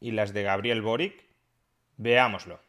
y las de Gabriel Boric? Veámoslo.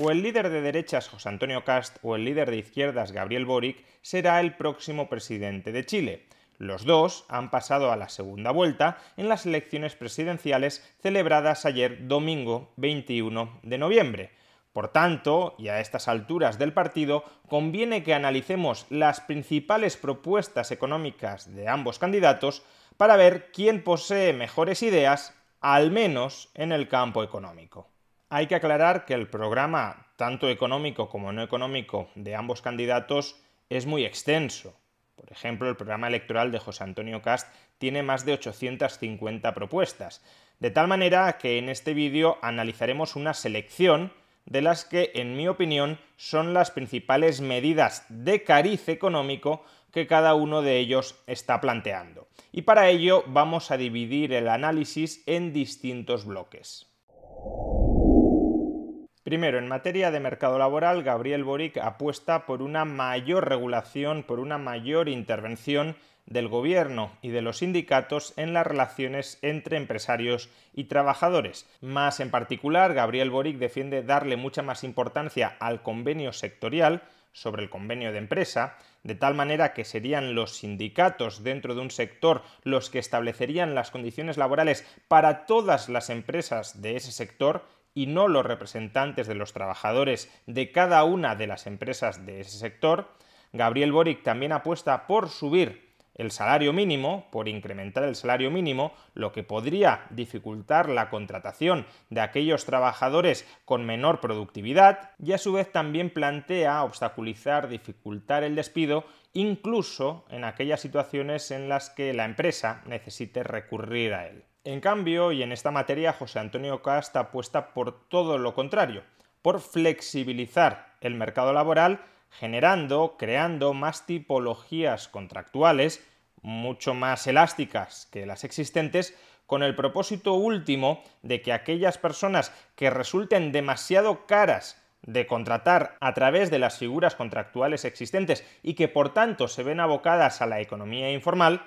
O el líder de derechas José Antonio Cast o el líder de izquierdas Gabriel Boric será el próximo presidente de Chile. Los dos han pasado a la segunda vuelta en las elecciones presidenciales celebradas ayer domingo 21 de noviembre. Por tanto, y a estas alturas del partido, conviene que analicemos las principales propuestas económicas de ambos candidatos para ver quién posee mejores ideas, al menos en el campo económico. Hay que aclarar que el programa, tanto económico como no económico, de ambos candidatos es muy extenso. Por ejemplo, el programa electoral de José Antonio Cast tiene más de 850 propuestas, de tal manera que en este vídeo analizaremos una selección de las que, en mi opinión, son las principales medidas de cariz económico que cada uno de ellos está planteando. Y para ello vamos a dividir el análisis en distintos bloques. Primero, en materia de mercado laboral, Gabriel Boric apuesta por una mayor regulación, por una mayor intervención del gobierno y de los sindicatos en las relaciones entre empresarios y trabajadores. Más en particular, Gabriel Boric defiende darle mucha más importancia al convenio sectorial sobre el convenio de empresa, de tal manera que serían los sindicatos dentro de un sector los que establecerían las condiciones laborales para todas las empresas de ese sector y no los representantes de los trabajadores de cada una de las empresas de ese sector. Gabriel Boric también apuesta por subir el salario mínimo, por incrementar el salario mínimo, lo que podría dificultar la contratación de aquellos trabajadores con menor productividad, y a su vez también plantea obstaculizar, dificultar el despido, incluso en aquellas situaciones en las que la empresa necesite recurrir a él. En cambio, y en esta materia, José Antonio Casta apuesta por todo lo contrario, por flexibilizar el mercado laboral generando, creando más tipologías contractuales, mucho más elásticas que las existentes, con el propósito último de que aquellas personas que resulten demasiado caras de contratar a través de las figuras contractuales existentes y que por tanto se ven abocadas a la economía informal,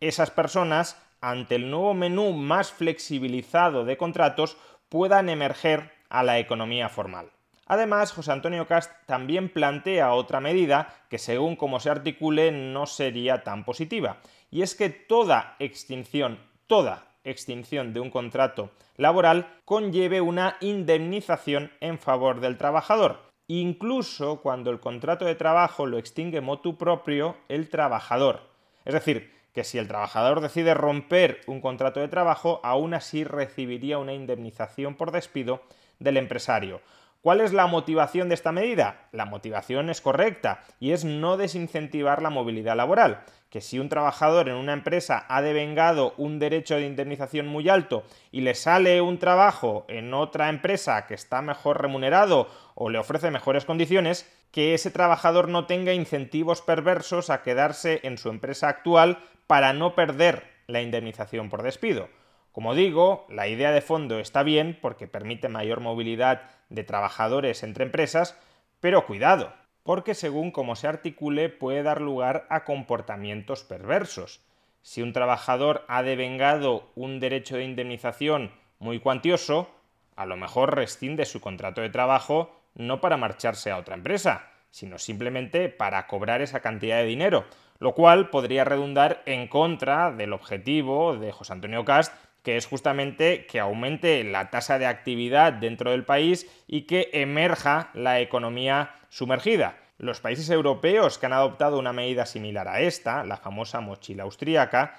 esas personas, ante el nuevo menú más flexibilizado de contratos, puedan emerger a la economía formal. Además, José Antonio Cast también plantea otra medida que según como se articule no sería tan positiva, y es que toda extinción, toda extinción de un contrato laboral conlleve una indemnización en favor del trabajador, incluso cuando el contrato de trabajo lo extingue motu propio el trabajador. Es decir, que si el trabajador decide romper un contrato de trabajo, aún así recibiría una indemnización por despido del empresario. ¿Cuál es la motivación de esta medida? La motivación es correcta y es no desincentivar la movilidad laboral. Que si un trabajador en una empresa ha devengado un derecho de indemnización muy alto y le sale un trabajo en otra empresa que está mejor remunerado o le ofrece mejores condiciones, que ese trabajador no tenga incentivos perversos a quedarse en su empresa actual para no perder la indemnización por despido. Como digo, la idea de fondo está bien porque permite mayor movilidad de trabajadores entre empresas, pero cuidado, porque según cómo se articule puede dar lugar a comportamientos perversos. Si un trabajador ha devengado un derecho de indemnización muy cuantioso, a lo mejor rescinde su contrato de trabajo no para marcharse a otra empresa, sino simplemente para cobrar esa cantidad de dinero, lo cual podría redundar en contra del objetivo de José Antonio Cast que es justamente que aumente la tasa de actividad dentro del país y que emerja la economía sumergida. Los países europeos que han adoptado una medida similar a esta, la famosa mochila austríaca,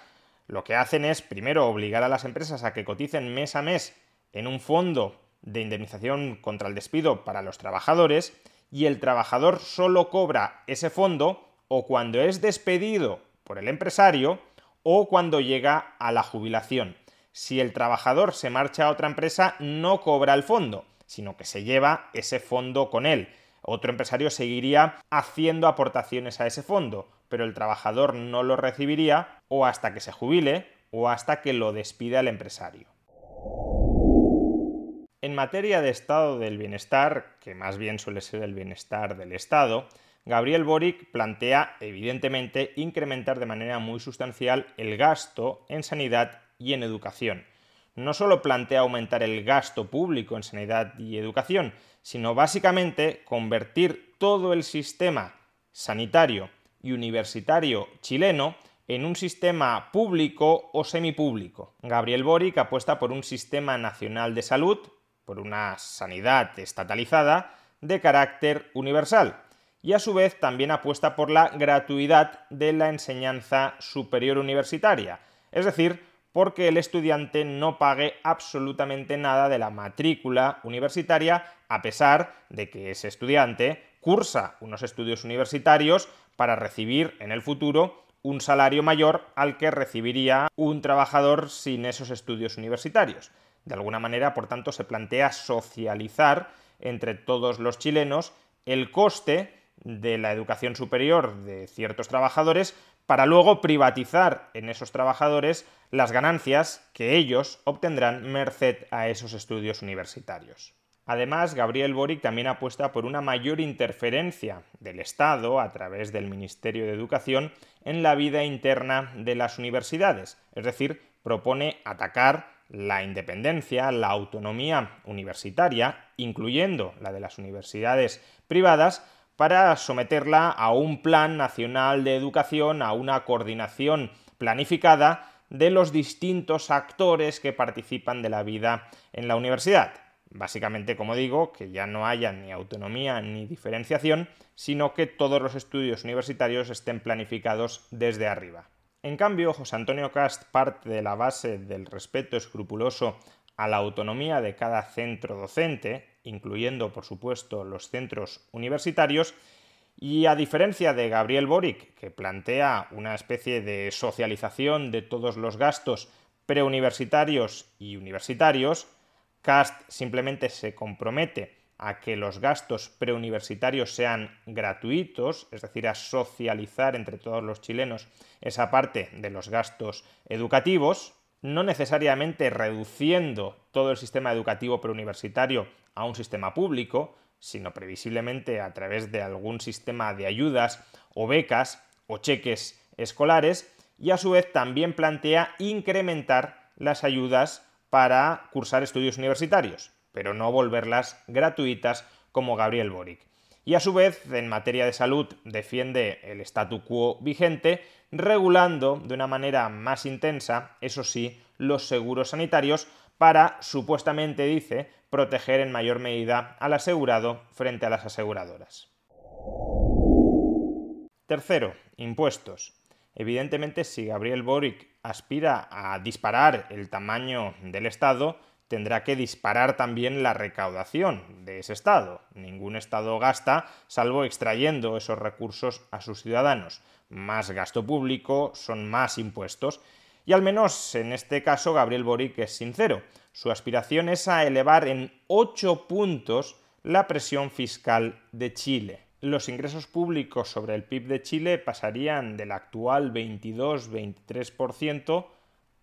lo que hacen es primero obligar a las empresas a que coticen mes a mes en un fondo de indemnización contra el despido para los trabajadores y el trabajador solo cobra ese fondo o cuando es despedido por el empresario o cuando llega a la jubilación si el trabajador se marcha a otra empresa, no cobra el fondo, sino que se lleva ese fondo con él. Otro empresario seguiría haciendo aportaciones a ese fondo, pero el trabajador no lo recibiría o hasta que se jubile o hasta que lo despida el empresario. En materia de estado del bienestar, que más bien suele ser el bienestar del Estado, Gabriel Boric plantea, evidentemente, incrementar de manera muy sustancial el gasto en sanidad y en educación. No solo plantea aumentar el gasto público en sanidad y educación, sino básicamente convertir todo el sistema sanitario y universitario chileno en un sistema público o semipúblico. Gabriel Boric apuesta por un sistema nacional de salud, por una sanidad estatalizada de carácter universal, y a su vez también apuesta por la gratuidad de la enseñanza superior universitaria, es decir, porque el estudiante no pague absolutamente nada de la matrícula universitaria, a pesar de que ese estudiante cursa unos estudios universitarios para recibir en el futuro un salario mayor al que recibiría un trabajador sin esos estudios universitarios. De alguna manera, por tanto, se plantea socializar entre todos los chilenos el coste de la educación superior de ciertos trabajadores para luego privatizar en esos trabajadores las ganancias que ellos obtendrán merced a esos estudios universitarios. Además, Gabriel Boric también apuesta por una mayor interferencia del Estado a través del Ministerio de Educación en la vida interna de las universidades, es decir, propone atacar la independencia, la autonomía universitaria, incluyendo la de las universidades privadas, para someterla a un plan nacional de educación, a una coordinación planificada de los distintos actores que participan de la vida en la universidad. Básicamente, como digo, que ya no haya ni autonomía ni diferenciación, sino que todos los estudios universitarios estén planificados desde arriba. En cambio, José Antonio Cast parte de la base del respeto escrupuloso a la autonomía de cada centro docente, incluyendo por supuesto los centros universitarios, y a diferencia de Gabriel Boric, que plantea una especie de socialización de todos los gastos preuniversitarios y universitarios, CAST simplemente se compromete a que los gastos preuniversitarios sean gratuitos, es decir, a socializar entre todos los chilenos esa parte de los gastos educativos, no necesariamente reduciendo todo el sistema educativo preuniversitario a un sistema público, sino previsiblemente a través de algún sistema de ayudas o becas o cheques escolares, y a su vez también plantea incrementar las ayudas para cursar estudios universitarios, pero no volverlas gratuitas como Gabriel Boric. Y a su vez, en materia de salud, defiende el statu quo vigente, regulando de una manera más intensa, eso sí, los seguros sanitarios para, supuestamente dice, proteger en mayor medida al asegurado frente a las aseguradoras. Tercero, impuestos. Evidentemente, si Gabriel Boric aspira a disparar el tamaño del Estado, tendrá que disparar también la recaudación de ese Estado. Ningún Estado gasta salvo extrayendo esos recursos a sus ciudadanos. Más gasto público son más impuestos. Y al menos en este caso Gabriel Boric es sincero. Su aspiración es a elevar en 8 puntos la presión fiscal de Chile. Los ingresos públicos sobre el PIB de Chile pasarían del actual 22-23%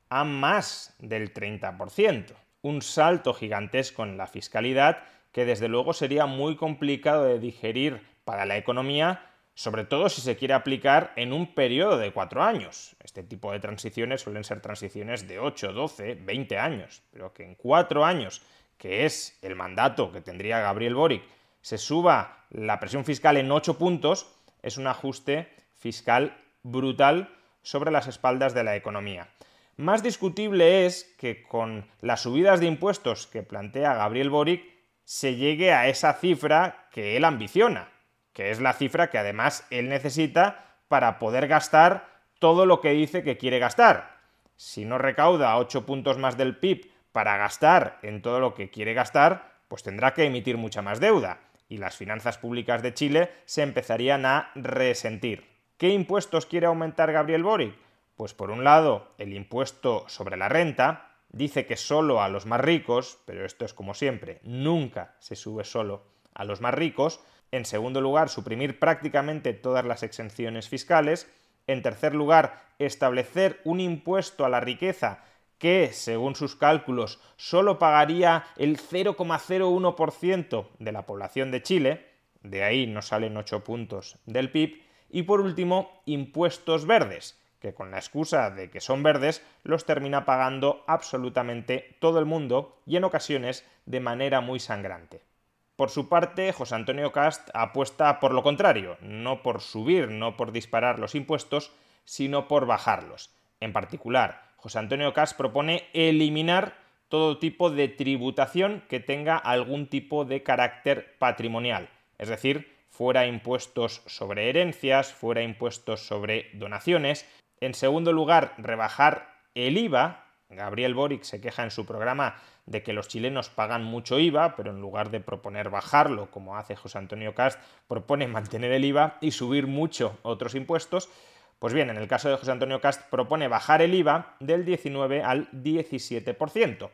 a más del 30%. Un salto gigantesco en la fiscalidad que desde luego sería muy complicado de digerir para la economía sobre todo si se quiere aplicar en un periodo de cuatro años. Este tipo de transiciones suelen ser transiciones de 8, 12, 20 años, pero que en cuatro años, que es el mandato que tendría Gabriel Boric, se suba la presión fiscal en 8 puntos, es un ajuste fiscal brutal sobre las espaldas de la economía. Más discutible es que con las subidas de impuestos que plantea Gabriel Boric se llegue a esa cifra que él ambiciona, que es la cifra que además él necesita para poder gastar todo lo que dice que quiere gastar. Si no recauda 8 puntos más del PIB para gastar en todo lo que quiere gastar, pues tendrá que emitir mucha más deuda y las finanzas públicas de Chile se empezarían a resentir. ¿Qué impuestos quiere aumentar Gabriel Boric? Pues por un lado, el impuesto sobre la renta, dice que solo a los más ricos, pero esto es como siempre, nunca se sube solo a los más ricos. En segundo lugar, suprimir prácticamente todas las exenciones fiscales. En tercer lugar, establecer un impuesto a la riqueza que, según sus cálculos, solo pagaría el 0,01% de la población de Chile, de ahí no salen 8 puntos del PIB, y por último, impuestos verdes, que con la excusa de que son verdes los termina pagando absolutamente todo el mundo y en ocasiones de manera muy sangrante. Por su parte, José Antonio Cast apuesta por lo contrario, no por subir, no por disparar los impuestos, sino por bajarlos. En particular, José Antonio Cast propone eliminar todo tipo de tributación que tenga algún tipo de carácter patrimonial, es decir, fuera impuestos sobre herencias, fuera impuestos sobre donaciones, en segundo lugar, rebajar el IVA. Gabriel Boric se queja en su programa de que los chilenos pagan mucho IVA, pero en lugar de proponer bajarlo, como hace José Antonio Cast, propone mantener el IVA y subir mucho otros impuestos. Pues bien, en el caso de José Antonio Cast propone bajar el IVA del 19 al 17%.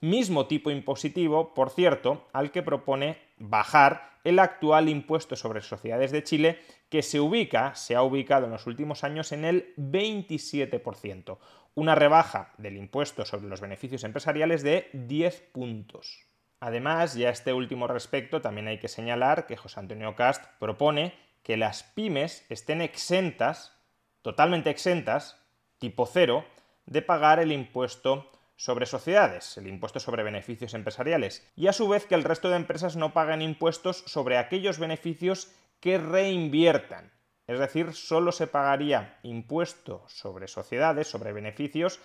Mismo tipo impositivo, por cierto, al que propone bajar el actual impuesto sobre sociedades de Chile, que se ubica, se ha ubicado en los últimos años en el 27%, una rebaja del impuesto sobre los beneficios empresariales de 10 puntos. Además, ya este último respecto, también hay que señalar que José Antonio Cast propone que las pymes estén exentas, totalmente exentas, tipo cero, de pagar el impuesto sobre sociedades, el impuesto sobre beneficios empresariales, y a su vez que el resto de empresas no paguen impuestos sobre aquellos beneficios que reinviertan. Es decir, solo se pagaría impuesto sobre sociedades, sobre beneficios,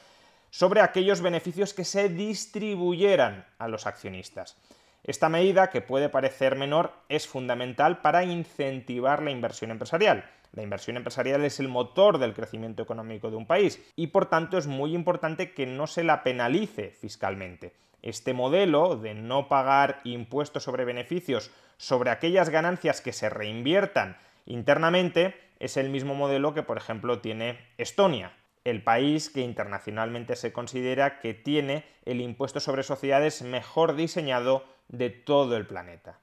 sobre aquellos beneficios que se distribuyeran a los accionistas. Esta medida, que puede parecer menor, es fundamental para incentivar la inversión empresarial. La inversión empresarial es el motor del crecimiento económico de un país y por tanto es muy importante que no se la penalice fiscalmente. Este modelo de no pagar impuestos sobre beneficios sobre aquellas ganancias que se reinviertan internamente es el mismo modelo que, por ejemplo, tiene Estonia, el país que internacionalmente se considera que tiene el impuesto sobre sociedades mejor diseñado de todo el planeta.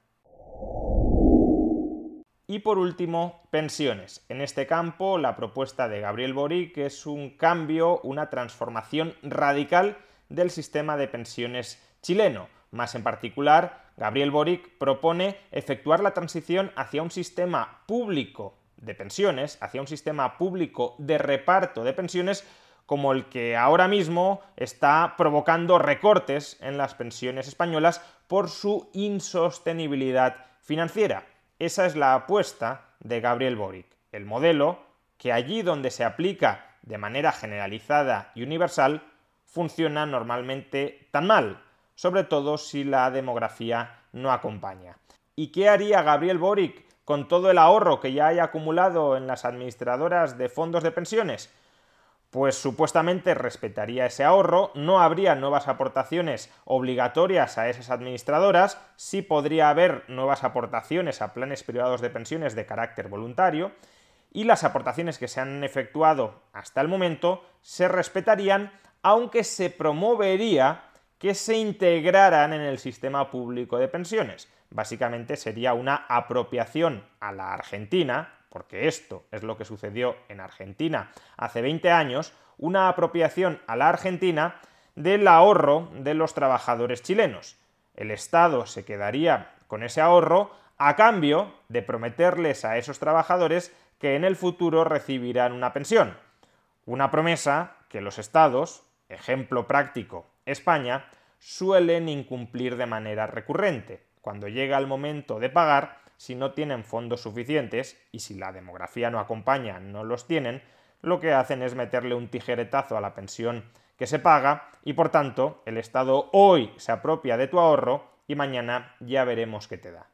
Y por último, pensiones. En este campo, la propuesta de Gabriel Boric es un cambio, una transformación radical del sistema de pensiones chileno. Más en particular, Gabriel Boric propone efectuar la transición hacia un sistema público de pensiones, hacia un sistema público de reparto de pensiones como el que ahora mismo está provocando recortes en las pensiones españolas por su insostenibilidad financiera. Esa es la apuesta de Gabriel Boric, el modelo que allí donde se aplica de manera generalizada y universal funciona normalmente tan mal, sobre todo si la demografía no acompaña. ¿Y qué haría Gabriel Boric con todo el ahorro que ya haya acumulado en las administradoras de fondos de pensiones? Pues supuestamente respetaría ese ahorro, no habría nuevas aportaciones obligatorias a esas administradoras, sí podría haber nuevas aportaciones a planes privados de pensiones de carácter voluntario, y las aportaciones que se han efectuado hasta el momento se respetarían, aunque se promovería que se integraran en el sistema público de pensiones. Básicamente sería una apropiación a la Argentina, porque esto es lo que sucedió en Argentina hace 20 años, una apropiación a la Argentina del ahorro de los trabajadores chilenos. El Estado se quedaría con ese ahorro a cambio de prometerles a esos trabajadores que en el futuro recibirán una pensión. Una promesa que los estados, ejemplo práctico España, suelen incumplir de manera recurrente. Cuando llega el momento de pagar, si no tienen fondos suficientes y si la demografía no acompaña, no los tienen, lo que hacen es meterle un tijeretazo a la pensión que se paga y por tanto el Estado hoy se apropia de tu ahorro y mañana ya veremos qué te da.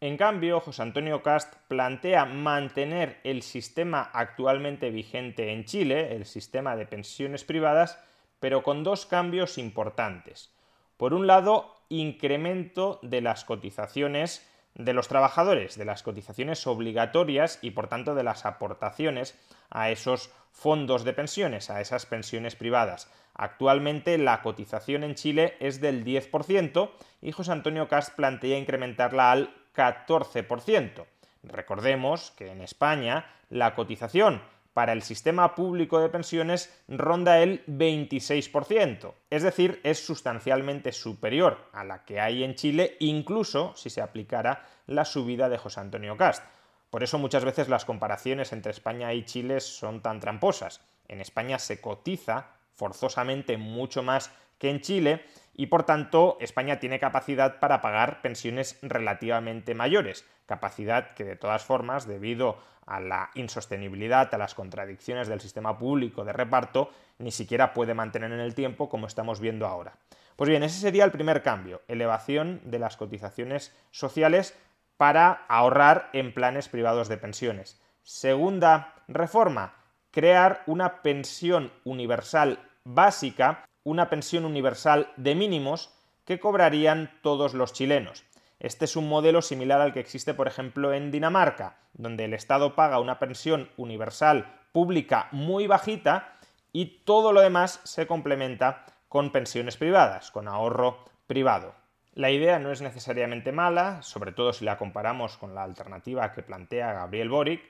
En cambio, José Antonio Cast plantea mantener el sistema actualmente vigente en Chile, el sistema de pensiones privadas, pero con dos cambios importantes. Por un lado, incremento de las cotizaciones de los trabajadores, de las cotizaciones obligatorias y por tanto de las aportaciones a esos fondos de pensiones, a esas pensiones privadas. Actualmente la cotización en Chile es del 10% y José Antonio Cast plantea incrementarla al 14%. Recordemos que en España la cotización para el sistema público de pensiones ronda el 26%, es decir, es sustancialmente superior a la que hay en Chile, incluso si se aplicara la subida de José Antonio Cast. Por eso muchas veces las comparaciones entre España y Chile son tan tramposas. En España se cotiza forzosamente mucho más que en Chile y por tanto España tiene capacidad para pagar pensiones relativamente mayores, capacidad que de todas formas, debido a la insostenibilidad, a las contradicciones del sistema público de reparto, ni siquiera puede mantener en el tiempo como estamos viendo ahora. Pues bien, ese sería el primer cambio, elevación de las cotizaciones sociales para ahorrar en planes privados de pensiones. Segunda reforma, crear una pensión universal básica, una pensión universal de mínimos que cobrarían todos los chilenos. Este es un modelo similar al que existe, por ejemplo, en Dinamarca, donde el Estado paga una pensión universal pública muy bajita y todo lo demás se complementa con pensiones privadas, con ahorro privado. La idea no es necesariamente mala, sobre todo si la comparamos con la alternativa que plantea Gabriel Boric,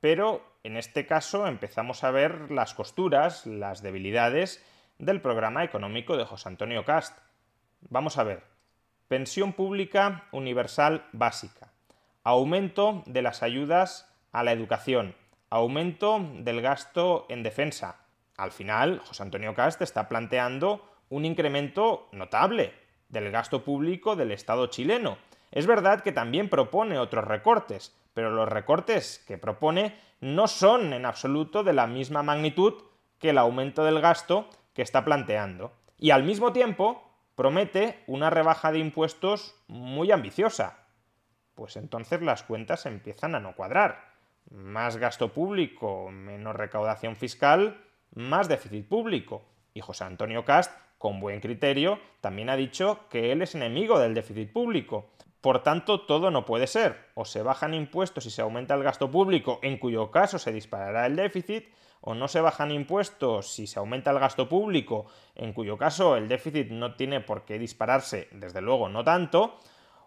pero en este caso empezamos a ver las costuras, las debilidades del programa económico de José Antonio Cast. Vamos a ver. Pensión pública universal básica. Aumento de las ayudas a la educación. Aumento del gasto en defensa. Al final, José Antonio Cast está planteando un incremento notable del gasto público del Estado chileno. Es verdad que también propone otros recortes, pero los recortes que propone no son en absoluto de la misma magnitud que el aumento del gasto que está planteando. Y al mismo tiempo promete una rebaja de impuestos muy ambiciosa. Pues entonces las cuentas empiezan a no cuadrar. Más gasto público, menos recaudación fiscal, más déficit público. Y José Antonio Cast, con buen criterio, también ha dicho que él es enemigo del déficit público. Por tanto, todo no puede ser. O se bajan impuestos y se aumenta el gasto público, en cuyo caso se disparará el déficit, o no se bajan impuestos si se aumenta el gasto público, en cuyo caso el déficit no tiene por qué dispararse, desde luego no tanto,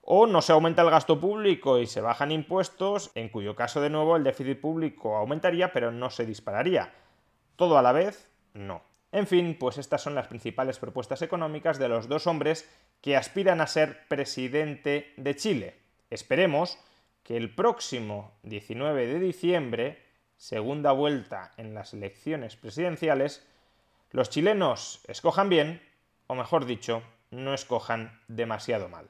o no se aumenta el gasto público y se bajan impuestos, en cuyo caso de nuevo el déficit público aumentaría pero no se dispararía. Todo a la vez, no. En fin, pues estas son las principales propuestas económicas de los dos hombres que aspiran a ser presidente de Chile. Esperemos que el próximo 19 de diciembre segunda vuelta en las elecciones presidenciales, los chilenos escojan bien, o mejor dicho, no escojan demasiado mal.